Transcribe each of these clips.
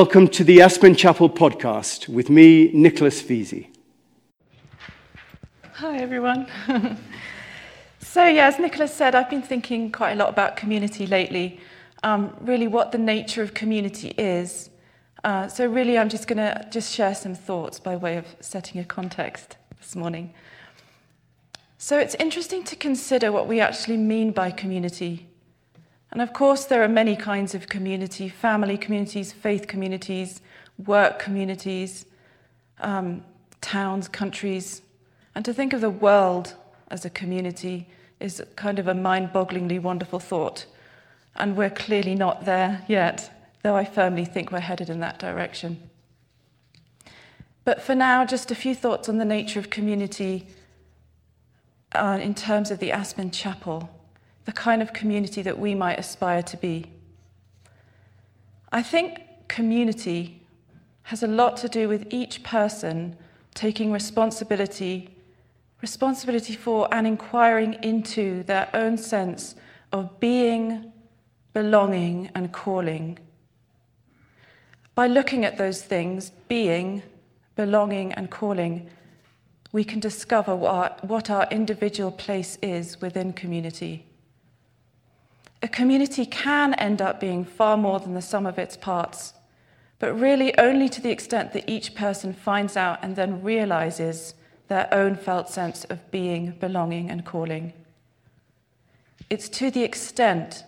Welcome to the Aspen Chapel podcast with me, Nicholas Vesey. Hi, everyone. so, yeah, as Nicholas said, I've been thinking quite a lot about community lately, um, really what the nature of community is. Uh, so, really, I'm just going to just share some thoughts by way of setting a context this morning. So, it's interesting to consider what we actually mean by community. And of course, there are many kinds of community family communities, faith communities, work communities, um, towns, countries. And to think of the world as a community is kind of a mind bogglingly wonderful thought. And we're clearly not there yet, though I firmly think we're headed in that direction. But for now, just a few thoughts on the nature of community uh, in terms of the Aspen Chapel the kind of community that we might aspire to be. I think community has a lot to do with each person taking responsibility responsibility for and inquiring into their own sense of being, belonging, and calling. By looking at those things, being, belonging, and calling, we can discover what our, what our individual place is within community a community can end up being far more than the sum of its parts, but really only to the extent that each person finds out and then realizes their own felt sense of being, belonging, and calling. It's to the extent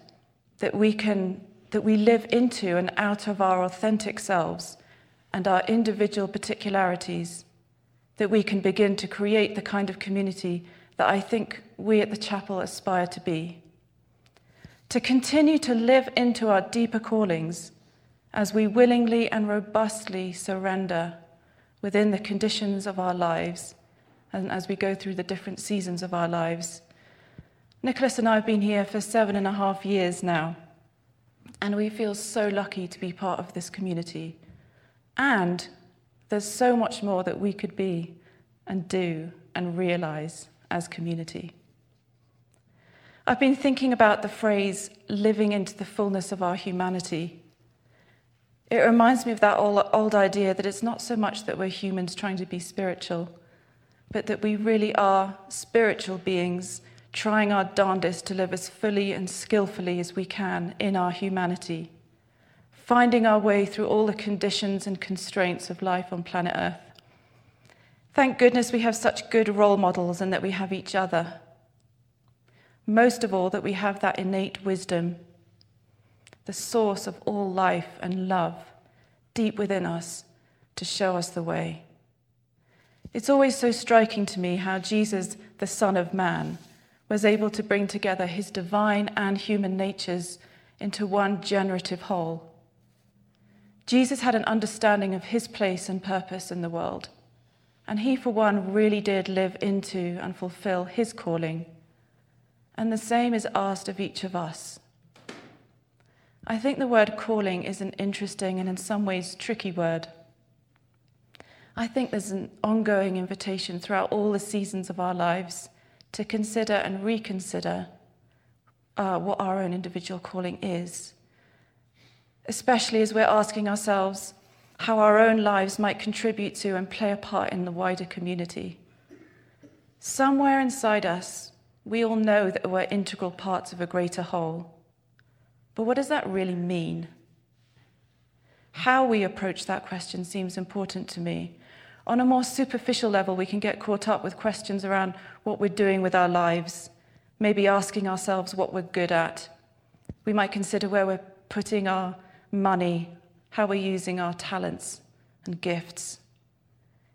that we can that we live into and out of our authentic selves and our individual particularities that we can begin to create the kind of community that I think we at the chapel aspire to be to continue to live into our deeper callings as we willingly and robustly surrender within the conditions of our lives and as we go through the different seasons of our lives. Nicholas and I have been here for seven and a half years now, and we feel so lucky to be part of this community. And there's so much more that we could be and do and realize as community. I've been thinking about the phrase living into the fullness of our humanity. It reminds me of that old, idea that it's not so much that we're humans trying to be spiritual, but that we really are spiritual beings trying our darndest to live as fully and skillfully as we can in our humanity, finding our way through all the conditions and constraints of life on planet Earth. Thank goodness we have such good role models and that we have each other most of all, that we have that innate wisdom, the source of all life and love, deep within us to show us the way. It's always so striking to me how Jesus, the Son of Man, was able to bring together his divine and human natures into one generative whole. Jesus had an understanding of his place and purpose in the world, and he, for one, really did live into and fulfill his calling and the same is asked of each of us. I think the word calling is an interesting and in some ways tricky word. I think there's an ongoing invitation throughout all the seasons of our lives to consider and reconsider uh, what our own individual calling is, especially as we're asking ourselves how our own lives might contribute to and play a part in the wider community. Somewhere inside us, we all know that we're integral parts of a greater whole. But what does that really mean? How we approach that question seems important to me. On a more superficial level, we can get caught up with questions around what we're doing with our lives, maybe asking ourselves what we're good at. We might consider where we're putting our money, how we're using our talents and gifts,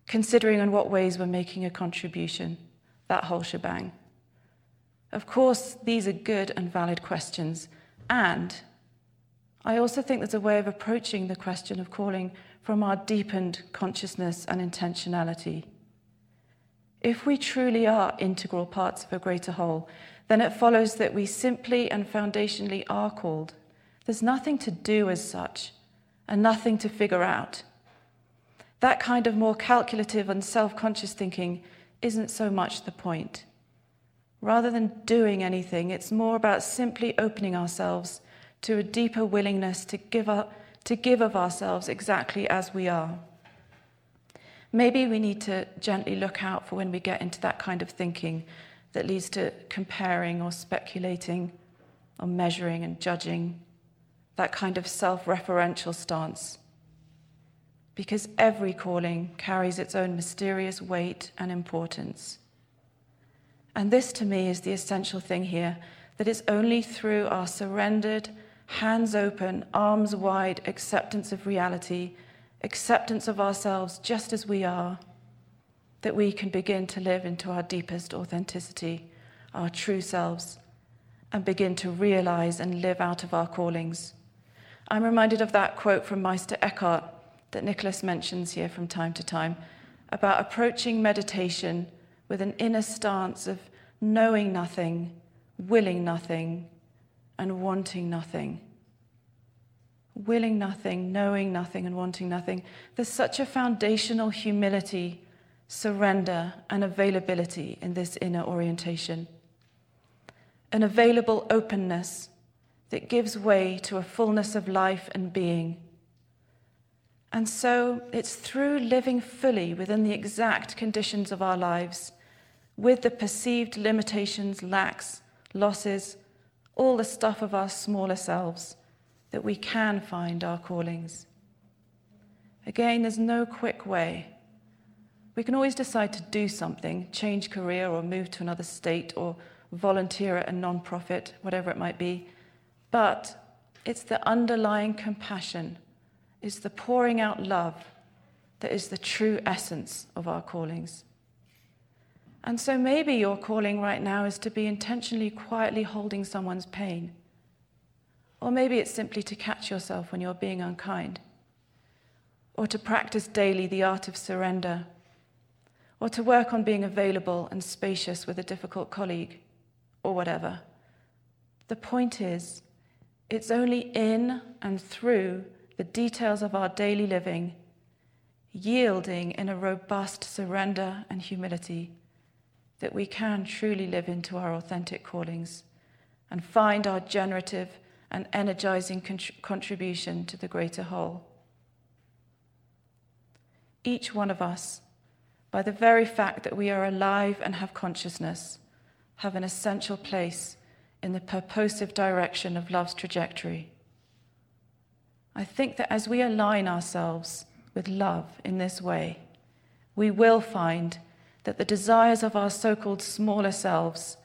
considering in what ways we're making a contribution, that whole shebang. Of course, these are good and valid questions. And I also think there's a way of approaching the question of calling from our deepened consciousness and intentionality. If we truly are integral parts of a greater whole, then it follows that we simply and foundationally are called. There's nothing to do as such, and nothing to figure out. That kind of more calculative and self conscious thinking isn't so much the point. Rather than doing anything, it's more about simply opening ourselves to a deeper willingness to give, up, to give of ourselves exactly as we are. Maybe we need to gently look out for when we get into that kind of thinking that leads to comparing or speculating or measuring and judging, that kind of self referential stance. Because every calling carries its own mysterious weight and importance. And this, to me, is the essential thing here that it's only through our surrendered, hands open, arms wide acceptance of reality, acceptance of ourselves just as we are, that we can begin to live into our deepest authenticity, our true selves, and begin to realize and live out of our callings. I'm reminded of that quote from Meister Eckhart that Nicholas mentions here from time to time about approaching meditation with an inner stance of knowing nothing, willing nothing, and wanting nothing. Willing nothing, knowing nothing, and wanting nothing. There's such a foundational humility, surrender, and availability in this inner orientation. An available openness that gives way to a fullness of life and being. And so it's through living fully within the exact conditions of our lives, with the perceived limitations, lacks, losses, all the stuff of our smaller selves, that we can find our callings. Again, there's no quick way. We can always decide to do something, change career or move to another state or volunteer at a non-profit, whatever it might be. But it's the underlying compassion, it's the pouring out love that is the true essence of our callings. And so maybe your calling right now is to be intentionally quietly holding someone's pain. Or maybe it's simply to catch yourself when you're being unkind. Or to practice daily the art of surrender. Or to work on being available and spacious with a difficult colleague. Or whatever. The point is, it's only in and through the details of our daily living, yielding in a robust surrender and humility that we can truly live into our authentic callings and find our generative and energizing contribution to the greater whole. Each one of us, by the very fact that we are alive and have consciousness, have an essential place in the purposive direction of love's trajectory. I think that as we align ourselves with love in this way, we will find that the desires of our so called smaller selves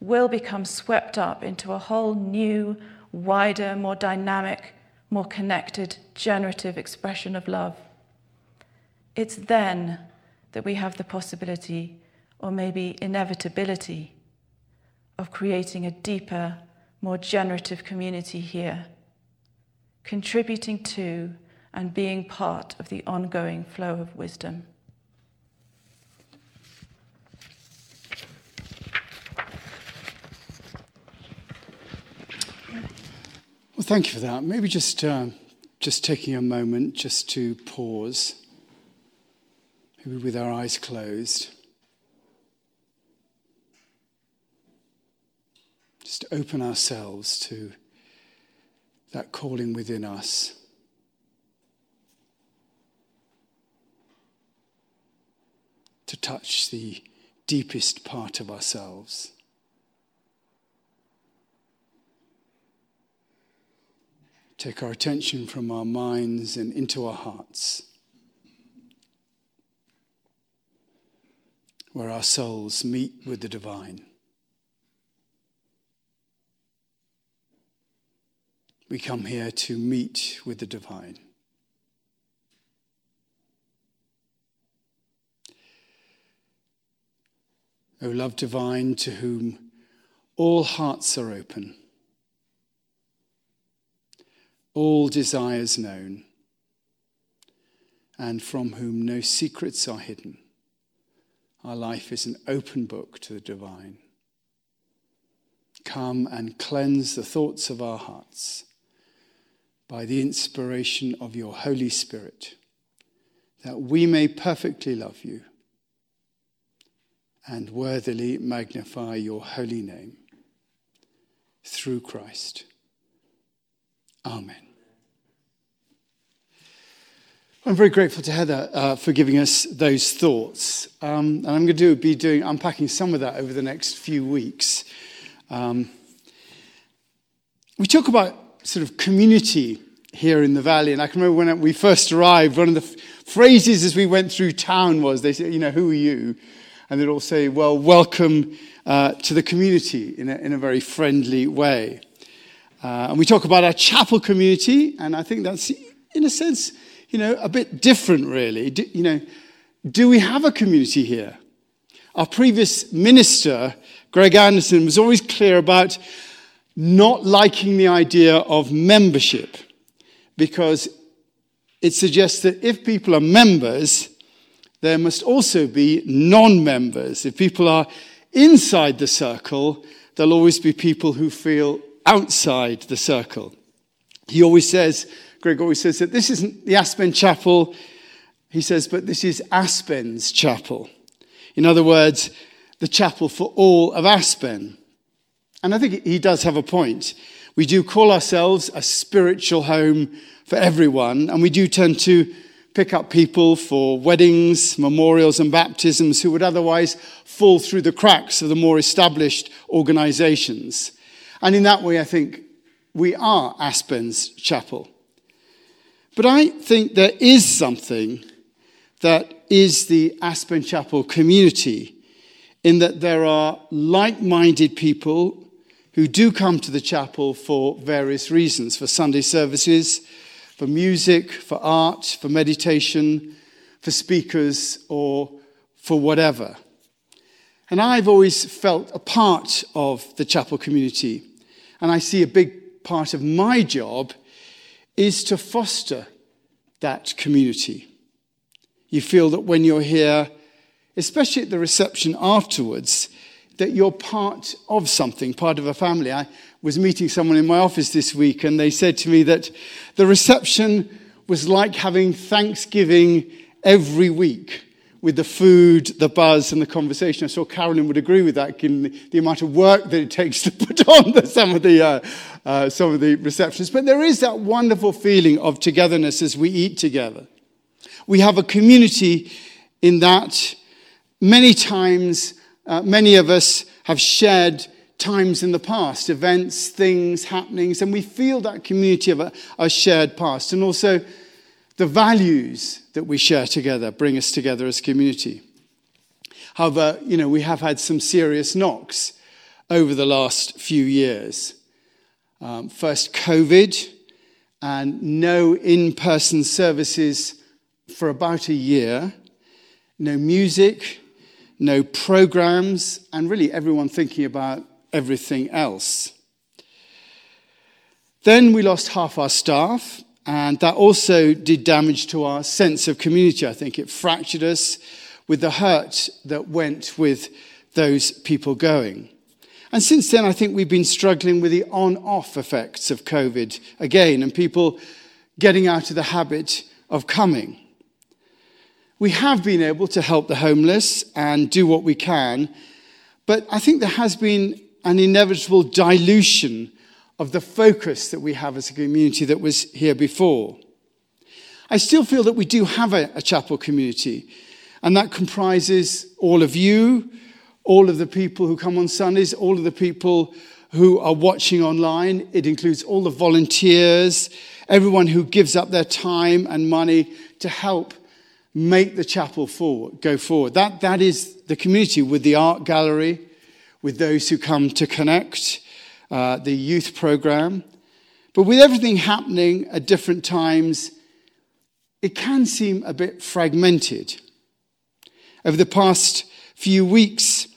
will become swept up into a whole new, wider, more dynamic, more connected, generative expression of love. It's then that we have the possibility, or maybe inevitability, of creating a deeper, more generative community here, contributing to and being part of the ongoing flow of wisdom. Well, thank you for that. Maybe just, uh, just taking a moment just to pause, maybe with our eyes closed. Just open ourselves to that calling within us. To touch the deepest part of ourselves. take our attention from our minds and into our hearts, where our souls meet with the divine. We come here to meet with the divine. O love divine, to whom all hearts are open all desires known, and from whom no secrets are hidden. Our life is an open book to the divine. Come and cleanse the thoughts of our hearts by the inspiration of your Holy Spirit, that we may perfectly love you and worthily magnify your holy name through Christ. Amen. I'm very grateful to Heather uh, for giving us those thoughts. Um, and I'm going to do, be doing, unpacking some of that over the next few weeks. Um, we talk about sort of community here in the valley. And I can remember when we first arrived, one of the phrases as we went through town was they said, you know, who are you? And they'd all say, well, welcome uh, to the community in a, in a very friendly way. Uh, and we talk about our chapel community, and I think that's, in a sense, you know, a bit different, really. Do, you know, do we have a community here? Our previous minister, Greg Anderson, was always clear about not liking the idea of membership because it suggests that if people are members, there must also be non members. If people are inside the circle, there'll always be people who feel outside the circle. He always says, Greg always says that this isn't the Aspen Chapel. He says, but this is Aspen's chapel. In other words, the chapel for all of Aspen. And I think he does have a point. We do call ourselves a spiritual home for everyone, and we do tend to pick up people for weddings, memorials, and baptisms who would otherwise fall through the cracks of the more established organizations. And in that way, I think we are Aspen's chapel. But I think there is something that is the Aspen Chapel community in that there are like minded people who do come to the chapel for various reasons for Sunday services, for music, for art, for meditation, for speakers, or for whatever. And I've always felt a part of the chapel community. And I see a big part of my job is to foster that community. You feel that when you're here, especially at the reception afterwards, that you're part of something, part of a family. I was meeting someone in my office this week, and they said to me that the reception was like having Thanksgiving every week with the food, the buzz, and the conversation. I saw Carolyn would agree with that, given the, amount of work that it takes to put on the, some, of the, uh, uh, some of the receptions. But there is that wonderful feeling of togetherness as we eat together. We have a community in that many times, uh, many of us have shared times in the past, events, things, happenings, and we feel that community of a, a shared past. And also, the values that we share together bring us together as community. However, you know, we have had some serious knocks over the last few years. Um, first, COVID, and no in person services for about a year, no music, no programs, and really everyone thinking about everything else. Then we lost half our staff, and that also did damage to our sense of community, I think. It fractured us with the hurt that went with those people going. And since then, I think we've been struggling with the on off effects of COVID again and people getting out of the habit of coming. We have been able to help the homeless and do what we can, but I think there has been an inevitable dilution of the focus that we have as a community that was here before. I still feel that we do have a, a, chapel community, and that comprises all of you, all of the people who come on Sundays, all of the people who are watching online. It includes all the volunteers, everyone who gives up their time and money to help make the chapel forward, go forward. That, that is the community with the art gallery, with those who come to connect uh, the youth program. But with everything happening at different times, it can seem a bit fragmented. Over the past few weeks,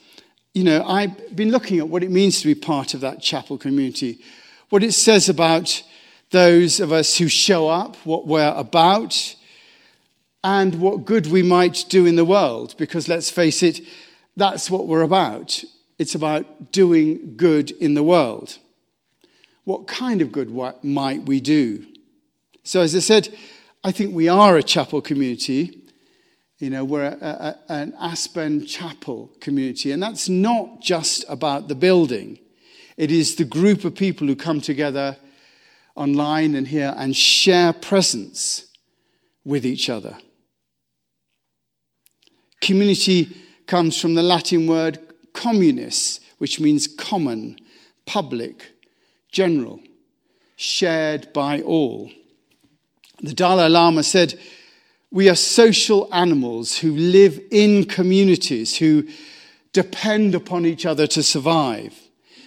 you know, I've been looking at what it means to be part of that chapel community, what it says about those of us who show up, what we're about, and what good we might do in the world. Because let's face it, that's what we're about. It's about doing good in the world. What kind of good might we do? So, as I said, I think we are a chapel community. You know, we're a, a, an Aspen Chapel community, and that's not just about the building. It is the group of people who come together online and here and share presence with each other. Community comes from the Latin word communis, which means common, public, general, shared by all. The Dalai Lama said, We are social animals who live in communities, who depend upon each other to survive.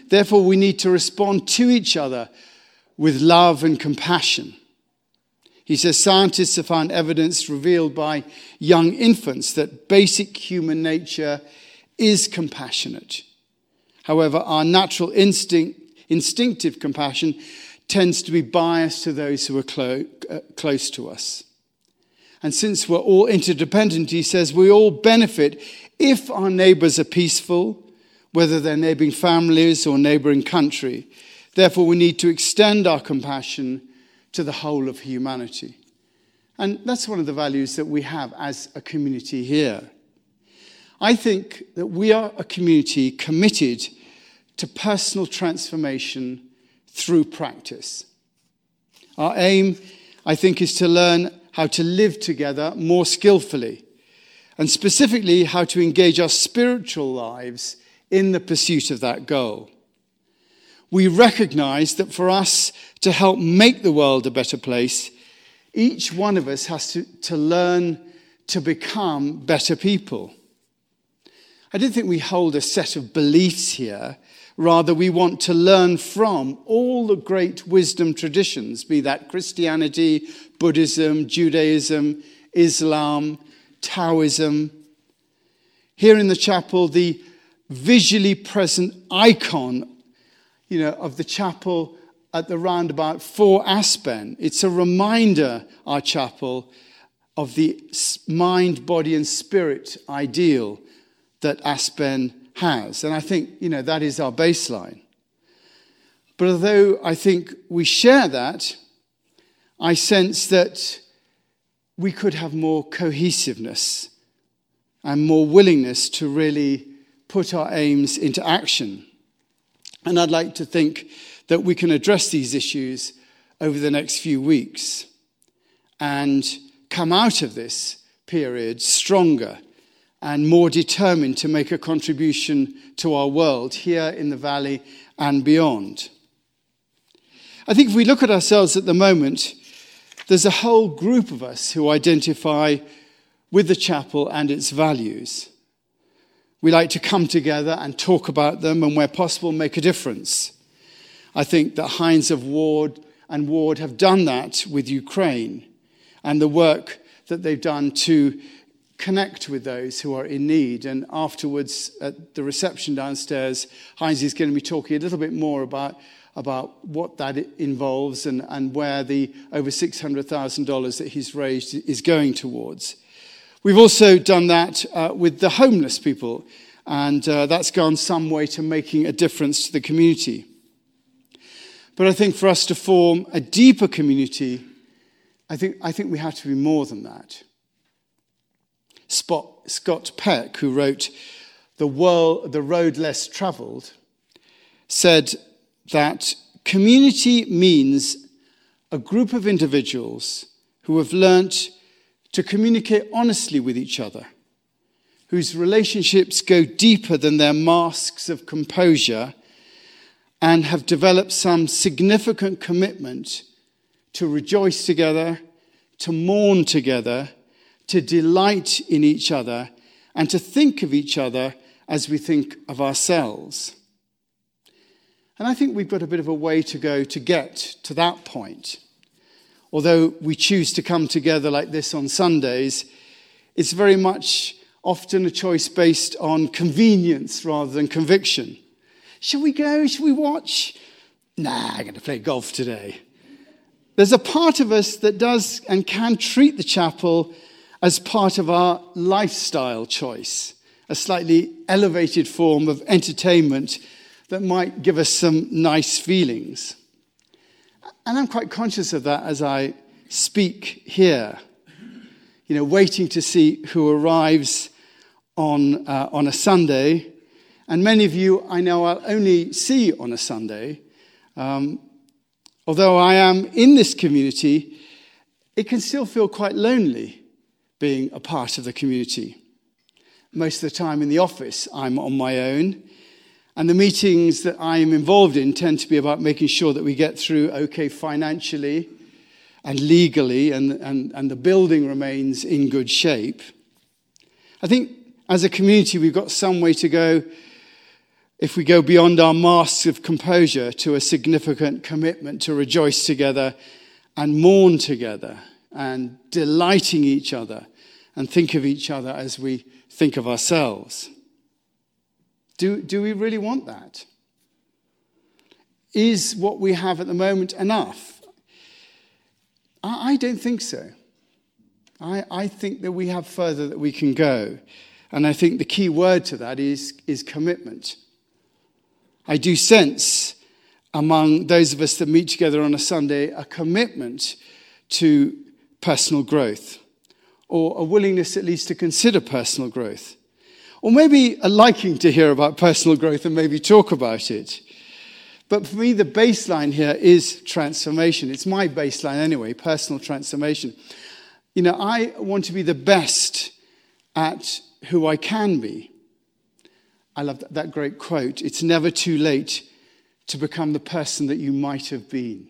Therefore, we need to respond to each other with love and compassion. He says scientists have found evidence revealed by young infants that basic human nature is compassionate. However, our natural instinct, instinctive compassion tends to be biased to those who are clo- uh, close to us. And since we're all interdependent, he says we all benefit if our neighbors are peaceful, whether they're neighboring families or neighboring country. Therefore, we need to extend our compassion to the whole of humanity. And that's one of the values that we have as a community here. I think that we are a community committed to personal transformation through practice. Our aim, I think, is to learn how to live together more skillfully, and specifically how to engage our spiritual lives in the pursuit of that goal. We recognize that for us to help make the world a better place, each one of us has to, to learn to become better people. I don't think we hold a set of beliefs here. Rather, we want to learn from all the great wisdom traditions, be that Christianity, Buddhism, Judaism, Islam, Taoism. Here in the chapel, the visually present icon you know, of the chapel at the roundabout for Aspen. It's a reminder, our chapel, of the mind, body, and spirit ideal that Aspen has. And I think, you know, that is our baseline. But although I think we share that, I sense that we could have more cohesiveness and more willingness to really put our aims into action. And I'd like to think that we can address these issues over the next few weeks and come out of this period stronger and more determined to make a contribution to our world here in the valley and beyond. I think if we look at ourselves at the moment, there's a whole group of us who identify with the chapel and its values. We like to come together and talk about them and, where possible, make a difference. I think that Heinz of Ward and Ward have done that with Ukraine and the work that they've done to connect with those who are in need. And afterwards, at the reception downstairs, Heinz is going to be talking a little bit more about, about what that involves and, and where the over $600,000 that he's raised is going towards. We've also done that uh, with the homeless people, and uh, that's gone some way to making a difference to the community. But I think for us to form a deeper community, I think, I think we have to be more than that. Spot, Scott Peck, who wrote the, World, the Road Less Traveled, said that community means a group of individuals who have learnt to communicate honestly with each other, whose relationships go deeper than their masks of composure, and have developed some significant commitment to rejoice together, to mourn together, to delight in each other, and to think of each other as we think of ourselves. And I think we've got a bit of a way to go to get to that point although we choose to come together like this on Sundays, it's very much often a choice based on convenience rather than conviction. Shall we go? Shall we watch? Nah, I'm going to play golf today. There's a part of us that does and can treat the chapel as part of our lifestyle choice, a slightly elevated form of entertainment that might give us some nice feelings. And I'm quite conscious of that as I speak here. You know, waiting to see who arrives on, uh, on a Sunday. And many of you I know I'll only see on a Sunday. Um, although I am in this community, it can still feel quite lonely being a part of the community. Most of the time in the office, I'm on my own. And the meetings that I am involved in tend to be about making sure that we get through okay financially and legally, and, and, and the building remains in good shape. I think as a community, we've got some way to go if we go beyond our masks of composure to a significant commitment to rejoice together and mourn together and delighting each other and think of each other as we think of ourselves. Do, do we really want that? Is what we have at the moment enough? I, I don't think so. I, I think that we have further that we can go. And I think the key word to that is, is commitment. I do sense among those of us that meet together on a Sunday a commitment to personal growth, or a willingness at least to consider personal growth, or maybe a liking to hear about personal growth and maybe talk about it. But for me, the baseline here is transformation. It's my baseline anyway, personal transformation. You know, I want to be the best at who I can be. I love that, that great quote. It's never too late to become the person that you might have been.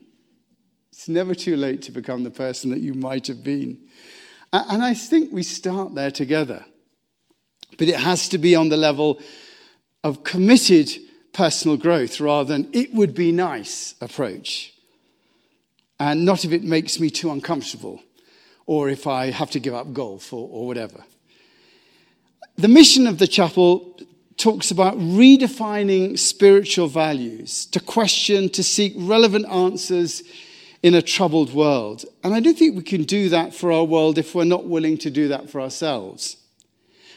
It's never too late to become the person that you might have been. And I think we start there together. But it has to be on the level of committed personal growth rather than it would be nice approach. And not if it makes me too uncomfortable or if I have to give up golf or, or whatever. The mission of the chapel talks about redefining spiritual values, to question, to seek relevant answers in a troubled world. And I don't think we can do that for our world if we're not willing to do that for ourselves.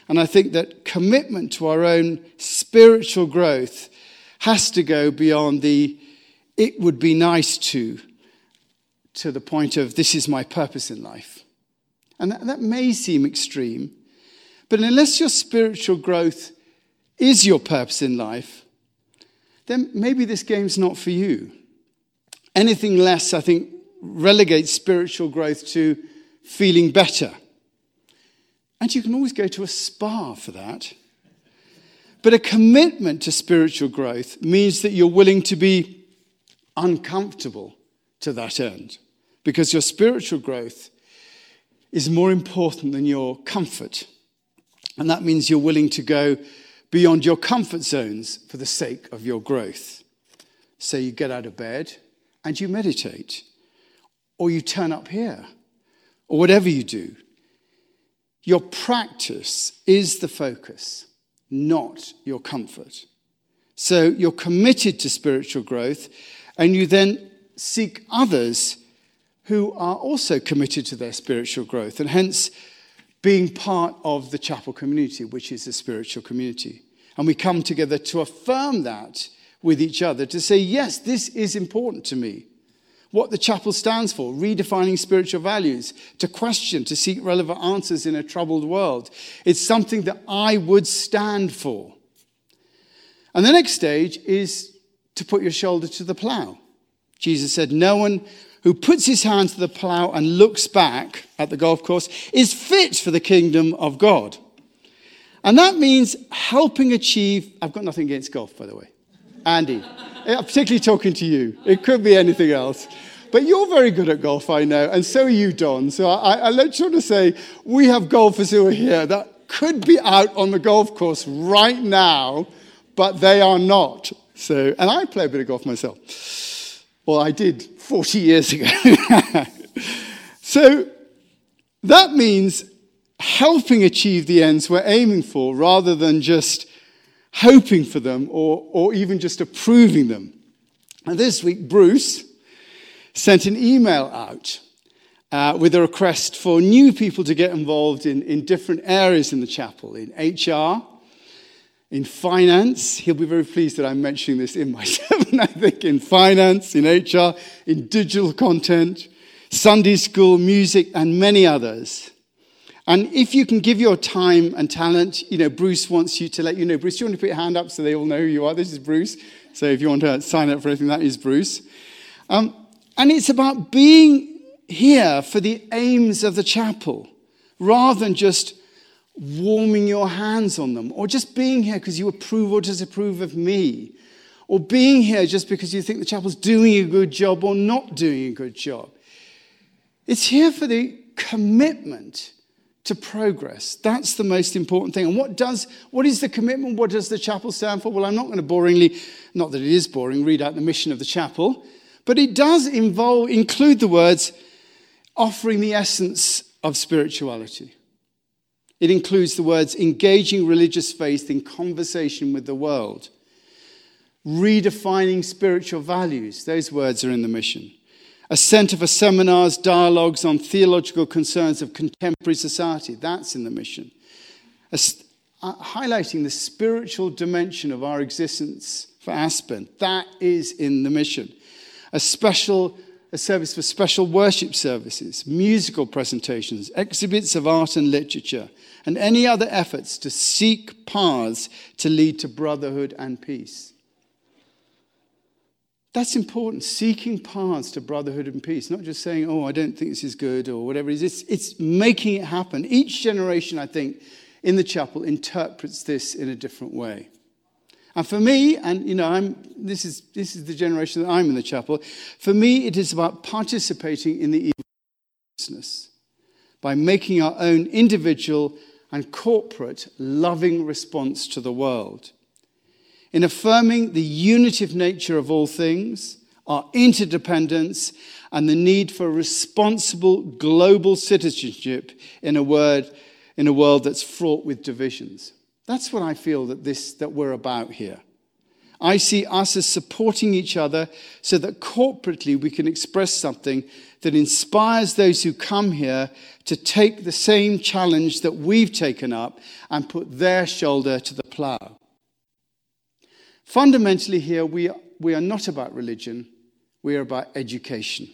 And I think that commitment to our own spiritual growth has to go beyond the it would be nice to, to the point of this is my purpose in life. And that, that may seem extreme, but unless your spiritual growth is your purpose in life, then maybe this game's not for you. Anything less, I think, relegates spiritual growth to feeling better. And you can always go to a spa for that. But a commitment to spiritual growth means that you're willing to be uncomfortable to that end because your spiritual growth is more important than your comfort. And that means you're willing to go beyond your comfort zones for the sake of your growth. So you get out of bed and you meditate, or you turn up here, or whatever you do. Your practice is the focus, not your comfort. So you're committed to spiritual growth, and you then seek others who are also committed to their spiritual growth, and hence being part of the chapel community, which is a spiritual community. And we come together to affirm that with each other, to say, yes, this is important to me what the chapel stands for, redefining spiritual values, to question, to seek relevant answers in a troubled world. It's something that I would stand for. And the next stage is to put your shoulder to the plow. Jesus said, No one who puts his hand to the plow and looks back at the golf course is fit for the kingdom of God. And that means helping achieve. I've got nothing against golf, by the way. Andy, I'm particularly talking to you. It could be anything else. But you're very good at golf, I know, and so are you, Don. So I, I let you to say we have golfers who are here that could be out on the golf course right now, but they are not. So, and I play a bit of golf myself. Well, I did 40 years ago. so that means helping achieve the ends we're aiming for rather than just hoping for them or, or even just approving them. And this week, Bruce sent an email out uh, with a request for new people to get involved in, in different areas in the chapel, in HR, in finance. He'll be very pleased that I'm mentioning this in my sermon, I think, in finance, in HR, in digital content, Sunday school, music, and many others. And if you can give your time and talent, you know, Bruce wants you to let you know. Bruce, do you want to put your hand up so they all know who you are? This is Bruce. So if you want to sign up for anything, that is Bruce. Um, and it's about being here for the aims of the chapel rather than just warming your hands on them or just being here because you approve or disapprove of me or being here just because you think the chapel's doing a good job or not doing a good job. It's here for the commitment to progress. That's the most important thing. And what does what is the commitment? What does the chapel stand for? Well, I'm not going to boringly, not that it is boring, read out the mission of the chapel, but it does involve include the words offering the essence of spirituality. It includes the words engaging religious faith in conversation with the world redefining spiritual values. Those words are in the mission. A centre for seminars, dialogues on theological concerns of contemporary society. That's in the mission. A, uh, highlighting the spiritual dimension of our existence for Aspen. That is in the mission. A special a service for special worship services, musical presentations, exhibits of art and literature, and any other efforts to seek paths to lead to brotherhood and peace. That's important, seeking paths to brotherhood and peace, not just saying, oh, I don't think this is good or whatever it is. It's, it's making it happen. Each generation, I think, in the chapel interprets this in a different way. And for me, and you know, I'm, this, is, this is the generation that I'm in the chapel, for me, it is about participating in the business by making our own individual and corporate loving response to the world in affirming the unitive nature of all things, our interdependence, and the need for responsible global citizenship in a, word, in a world that's fraught with divisions. That's what I feel that, this, that we're about here. I see us as supporting each other so that corporately we can express something that inspires those who come here to take the same challenge that we've taken up and put their shoulder to the plow. Fundamentally, here, we, we are not about religion, we are about education.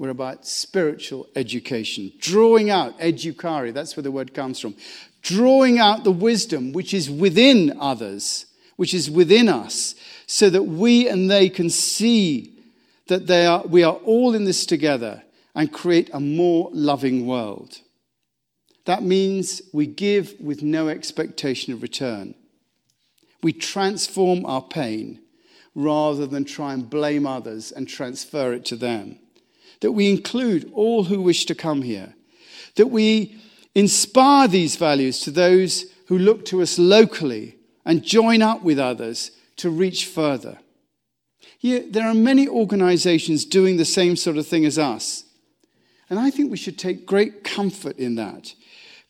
We're about spiritual education, drawing out, educare, that's where the word comes from, drawing out the wisdom which is within others, which is within us, so that we and they can see that they are, we are all in this together and create a more loving world. That means we give with no expectation of return. We transform our pain rather than try and blame others and transfer it to them. That we include all who wish to come here. That we inspire these values to those who look to us locally and join up with others to reach further. Here, there are many organizations doing the same sort of thing as us. And I think we should take great comfort in that.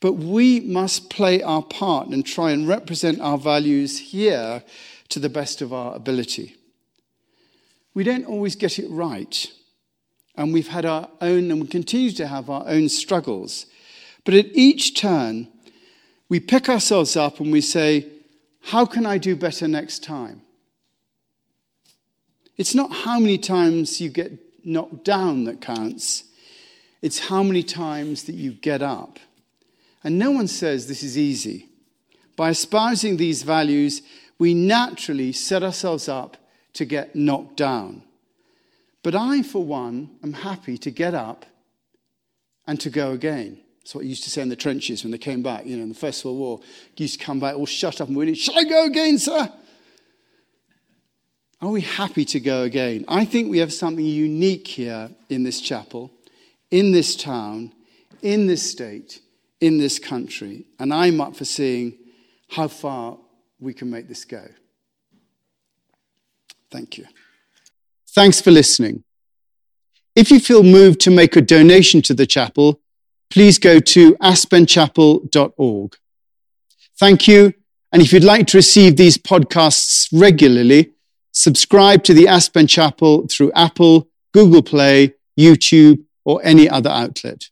But we must play our part and try and represent our values here to the best of our ability. We don't always get it right. And we've had our own, and we continue to have our own struggles. But at each turn, we pick ourselves up and we say, How can I do better next time? It's not how many times you get knocked down that counts, it's how many times that you get up. And no one says this is easy. By espousing these values, we naturally set ourselves up to get knocked down. But I, for one, am happy to get up and to go again. That's what I used to say in the trenches when they came back, you know, in the First World War. You used to come back all shut up and whinny, Shall I go again, sir? Are we happy to go again? I think we have something unique here in this chapel, in this town, in this state in this country. And I'm up for seeing how far we can make this go. Thank you. Thanks for listening. If you feel moved to make a donation to the chapel, please go to aspenchapel.org. Thank you. And if you'd like to receive these podcasts regularly, subscribe to the Aspen Chapel through Apple, Google Play, YouTube, or any other outlet.